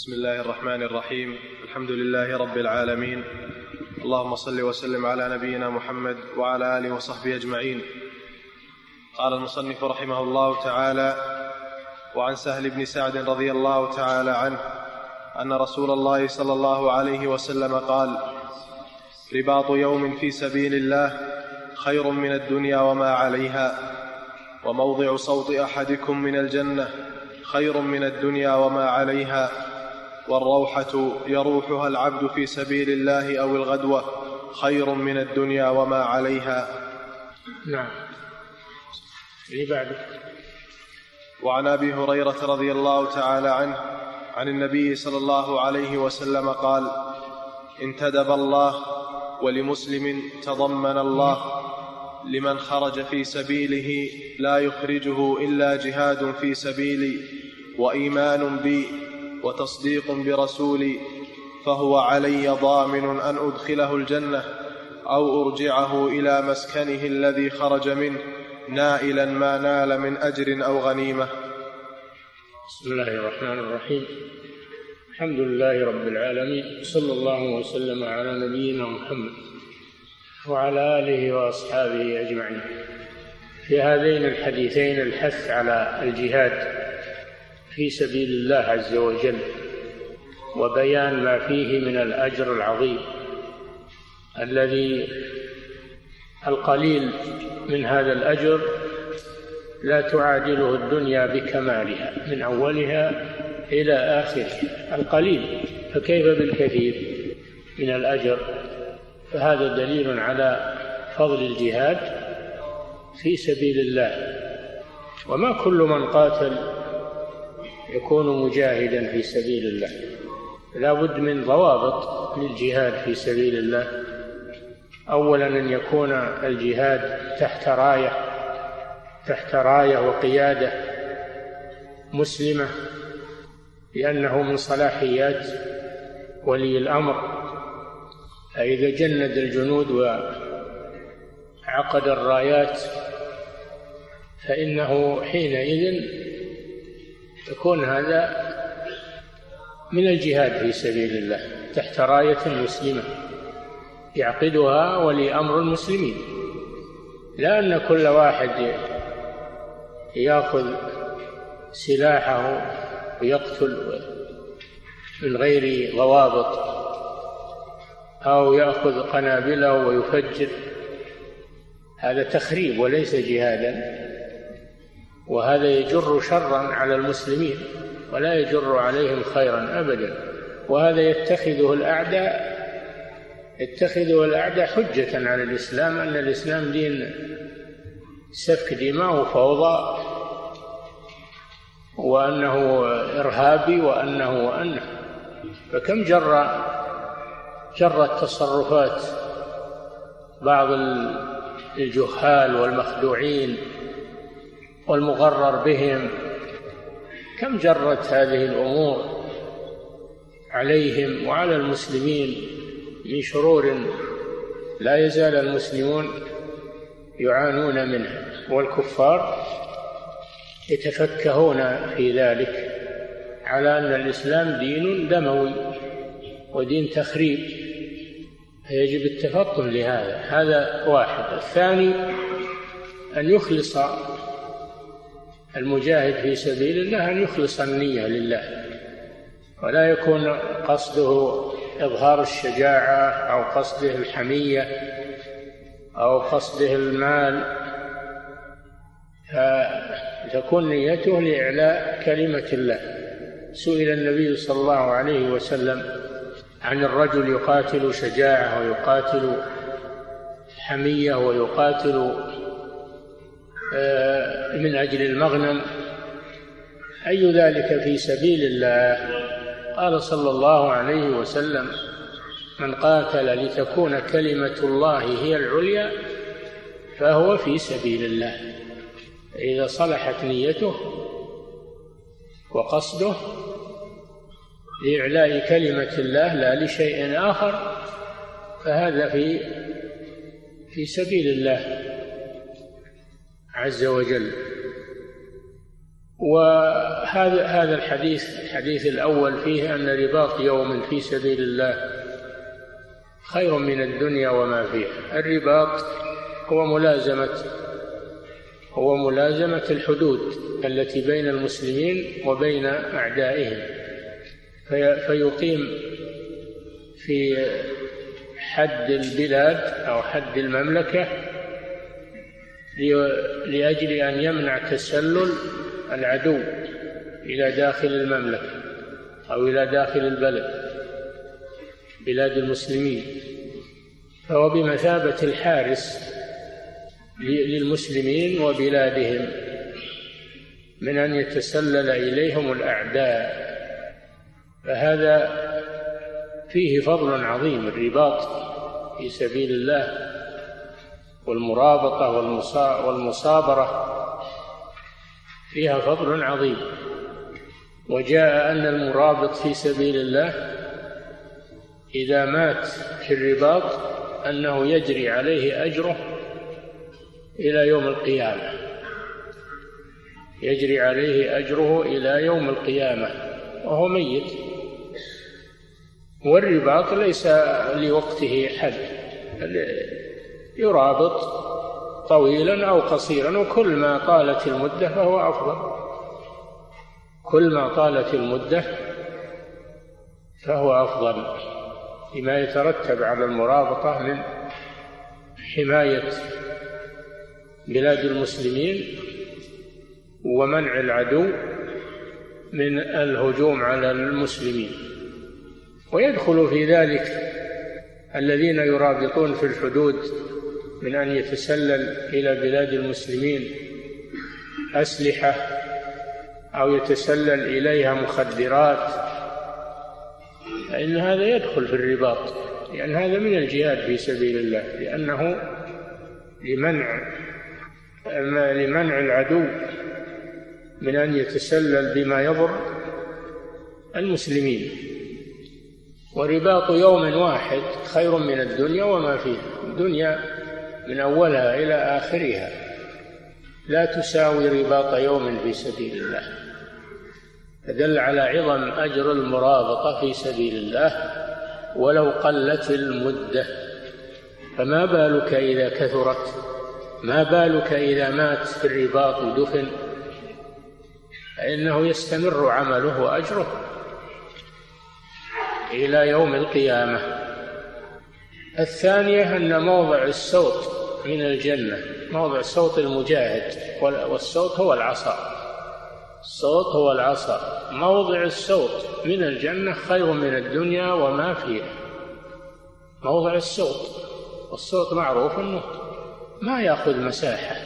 بسم الله الرحمن الرحيم. الحمد لله رب العالمين. اللهم صل وسلم على نبينا محمد وعلى آله وصحبه أجمعين. قال المصنف رحمه الله تعالى وعن سهل بن سعد رضي الله تعالى عنه أن رسول الله صلى الله عليه وسلم قال رباط يوم في سبيل الله خير من الدنيا وما عليها وموضع صوت أحدكم من الجنة خير من الدنيا وما عليها والروحة يروحها العبد في سبيل الله أو الغدوة خير من الدنيا وما عليها. نعم. اللي بعده وعن أبي هريرة رضي الله تعالى عنه عن النبي صلى الله عليه وسلم قال انتدب الله ولمسلم تضمن الله لمن خرج في سبيله لا يخرجه إلا جهاد في سبيلي وإيمان بي وتصديق برسولي فهو علي ضامن أن أدخله الجنة أو أرجعه إلى مسكنه الذي خرج منه نائلا ما نال من أجر أو غنيمة. بسم الله الرحمن الرحيم. الحمد لله رب العالمين صلى الله وسلم على نبينا محمد وعلى آله وأصحابه أجمعين. في هذين الحديثين الحث على الجهاد في سبيل الله عز وجل وبيان ما فيه من الأجر العظيم الذي القليل من هذا الأجر لا تعادله الدنيا بكمالها من أولها إلى آخرها. القليل فكيف بالكثير من الأجر؟ فهذا دليل على فضل الجهاد في سبيل الله. وما كل من قاتل يكون مجاهدا في سبيل الله. لا بد من ضوابط للجهاد في سبيل الله. اولا أن يكون الجهاد تحت راية تحت راية وقيادة مسلمة لأنه من صلاحيات ولي الأمر. فإذا جند الجنود وعقد الرايات فإنه حينئذ يكون هذا من الجهاد في سبيل الله تحت راية مسلمة يعقدها ولي أمر المسلمين. لا أن كل واحد يأخذ سلاحه ويقتل من غير ضوابط أو يأخذ قنابله ويفجر. هذا تخريب وليس جهادا. وهذا يجر شرا على المسلمين ولا يجر عليهم خيرا أبدا. وهذا يتخذه الأعداء يتخذه الأعداء حجة على الإسلام أن الإسلام دين سفك دماء وفوضى وأنه إرهابي وأنه وأنه. فكم جر جرت تصرفات بعض الجهال والمخدوعين والمغرر بهم. كم جرت هذه الأمور عليهم وعلى المسلمين من شرور لا يزال المسلمون يعانون منها والكفار يتفكهون في ذلك على أن الإسلام دين دموي ودين تخريب. فيجب التفطن لهذا. هذا واحد. الثاني أن يخلص المجاهد في سبيل الله أن يخلص النية لله ولا يكون قصده إظهار الشجاعة أو قصده الحمية أو قصده المال. فتكون نيته لإعلاء كلمة الله. سئل النبي صلى الله عليه وسلم عن الرجل يقاتل شجاعة ويقاتل حمية ويقاتل من أجل المغنم. أي ذلك في سبيل الله؟ قال صلى الله عليه وسلم من قاتل لتكون كلمة الله هي العليا فهو في سبيل الله. إذا صلحت نيته وقصده لإعلاء كلمة الله لا لشيء آخر فهذا في في سبيل الله. عز وجل. وهذا هذا الحديث الحديث الأول فيه أن رباط يوم في سبيل الله خير من الدنيا وما فيها. الرباط هو ملازمة هو ملازمة الحدود التي بين المسلمين وبين أعدائهم. فيقيم في حد البلاد أو حد المملكة لأجل أن يمنع تسلل العدو إلى داخل المملكة أو إلى داخل البلد بلاد المسلمين. فهو بمثابة الحارس للمسلمين وبلادهم من أن يتسلل إليهم الأعداء. فهذا فيه فضل عظيم الرباط في سبيل الله. والمرابطة والمصابرة فيها فضل عظيم. وجاء أن المرابط في سبيل الله إذا مات في الرباط أنه يجري عليه أجره إلى يوم القيامة. يجري عليه أجره إلى يوم القيامة وهو ميت. والرباط ليس لوقته حد يرابط طويلا أو قصيرا وكل ما طالت المدة فهو أفضل. كل ما طالت المدة فهو أفضل. لما يترتب على المرابطة من حماية بلاد المسلمين ومنع العدو من الهجوم على المسلمين. ويدخل في ذلك الذين يرابطون في الحدود من أن يتسلل إلى بلاد المسلمين أسلحة أو يتسلل إليها مخدرات فإن هذا يدخل في الرباط. لأن هذا من الجهاد في سبيل الله لأنه لمنع لمنع العدو من أن يتسلل بما يضر المسلمين. ورباط يوم واحد خير من الدنيا وما فيها الدنيا من أولها إلى آخرها. لا تساوي رباط يوم في سبيل الله. فدل على عظم أجر المرابطة في سبيل الله ولو قلت المدة. فما بالك إذا كثرت؟ ما بالك إذا مات في الرباط ودفن فإنه يستمر عمله وأجره إلى يوم القيامة. الثانية أن موضع السوط من الجنة. موضع صوت المجاهد. والصوت هو العصا. الصوت هو العصا. موضع الصوت من الجنة خير من الدنيا وما فيها. موضع الصوت. والصوت معروف أنه ما يأخذ مساحة.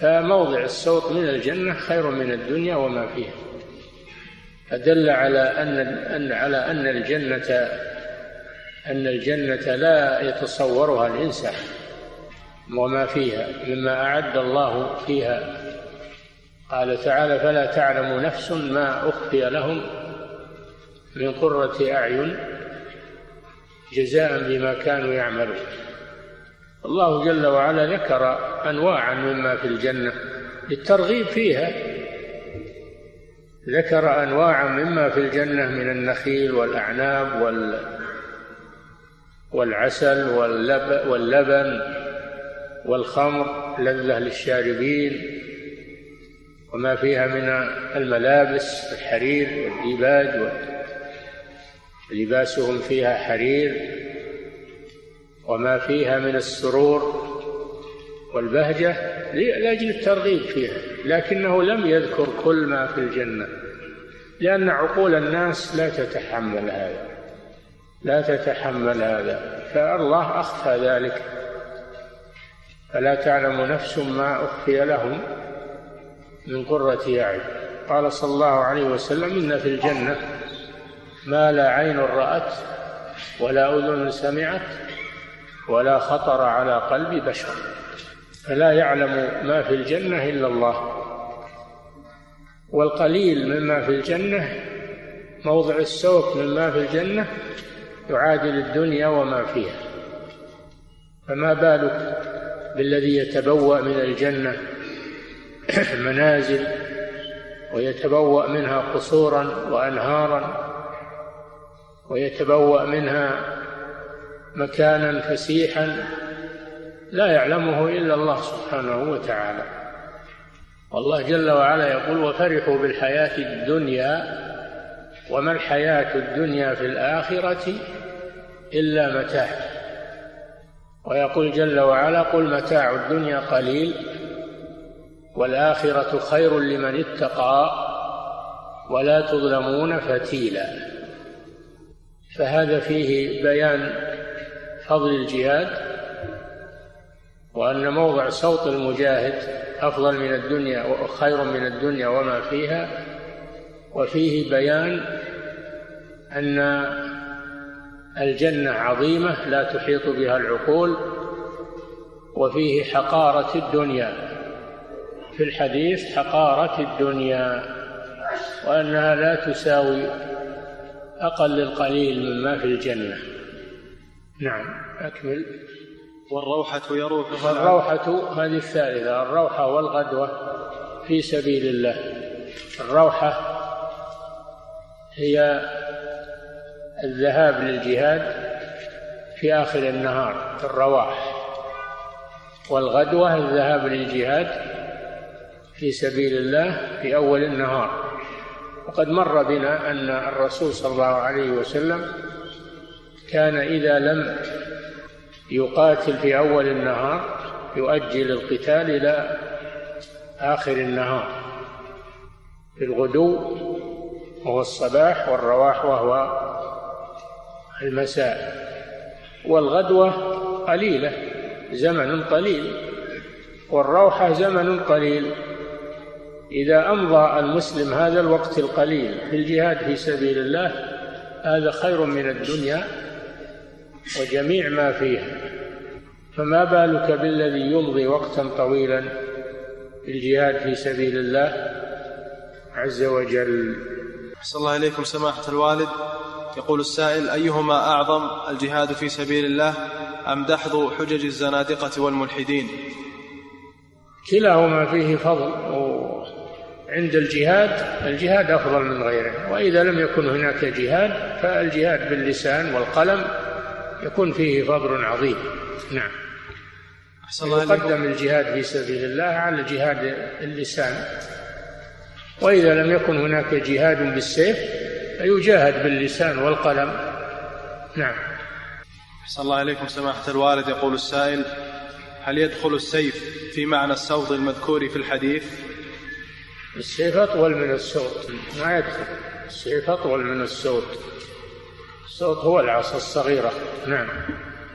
فموضع الصوت من الجنة خير من الدنيا وما فيها. فدل على أن أن على أن الجنة أن الجنة لا يتصورها الإنسان. وما فيها مما أعد الله فيها. قال تعالى فلا تعلم نفس ما أخفي لهم من قرة أعين جزاء بما كانوا يعملون. الله جل وعلا ذكر انواعا مما في الجنة. للترغيب فيها ذكر انواعا مما في الجنة من النخيل والأعناب وال والعسل واللب واللبن والخمر لذة للشاربين وما فيها من الملابس الحرير والديباج لباسهم فيها حرير وما فيها من السرور والبهجة لأجل الترغيب فيها لكنه لم يذكر كل ما في الجنة لأن عقول الناس لا تتحمل هذا لا تتحمل هذا فالله أخفى ذلك. فلا تعلم نفس ما أخفي لهم من قرة أعين قال صلى الله عليه وسلم إن في الجنة ما لا عين رأت ولا أذن سمعت ولا خطر على قلب بشر. فلا يعلم ما في الجنة إلا الله. والقليل مما في الجنة موضع السوق مما في الجنة يعادل الدنيا وما فيها. فما بالك؟ بالذي يتبوأ من الجنة منازل ويتبوأ منها قصورا وأنهارا ويتبوأ منها مكانا فسيحا لا يعلمه إلا الله سبحانه وتعالى. والله جل وعلا يقول وفرحوا بالحياة الدنيا وما الحياة الدنيا في الآخرة إلا متاع. ويقول جل وعلا قل متاع الدنيا قليل والآخرة خير لمن اتقى ولا تظلمون فتيلا. فهذا فيه بيان فضل الجهاد وأن موضع صوت المجاهد أفضل من الدنيا وخير من الدنيا وما فيها وفيه بيان أن الجنة عظيمة لا تحيط بها العقول وفيه حقارة الدنيا. في الحديث حقارة الدنيا وأنها لا تساوي أقل القليل مما في الجنة. نعم أكمل. والروحة يروح الروحة هذه الثالثة الروحة والغدوة في سبيل الله. الروحة هي الذهاب للجهاد في آخر النهار في الرواح. والغدوة الذهاب للجهاد في سبيل الله في أول النهار. وقد مر بنا أن الرسول صلى الله عليه وسلم كان إذا لم يقاتل في أول النهار يؤجل القتال إلى آخر النهار. في الغدو وهو الصباح والرواح وهو المساء. والغدوة قليلة زمن قليل والروحة زمن قليل. إذا أمضى المسلم هذا الوقت القليل في الجهاد في سبيل الله هذا خير من الدنيا وجميع ما فيها. فما بالك بالذي يمضي وقتا طويلا في الجهاد في سبيل الله؟ عز وجل. أحسن الله إليكم سماحة الوالد. يقول السائل أيهما أعظم الجهاد في سبيل الله أم دحض حجج الزنادقة والملحدين؟ كلاهما فيه فضل عند الجهاد الجهاد أفضل من غيره وإذا لم يكن هناك جهاد فالجهاد باللسان والقلم يكون فيه فضل عظيم. نعم. أحسن الله يقدم الجهاد في سبيل الله على جهاد اللسان وإذا لم يكن هناك جهاد بالسيف فيجاهد باللسان والقلم. نعم. أحسن الله إليكم سماحة الوالد. يقول السائل هل يدخل السيف في معنى الصوت المذكور في الحديث؟ السيف أطول من الصوت. ما يدخل. السيف أطول من الصوت. الصوت هو العصا الصغيرة. نعم.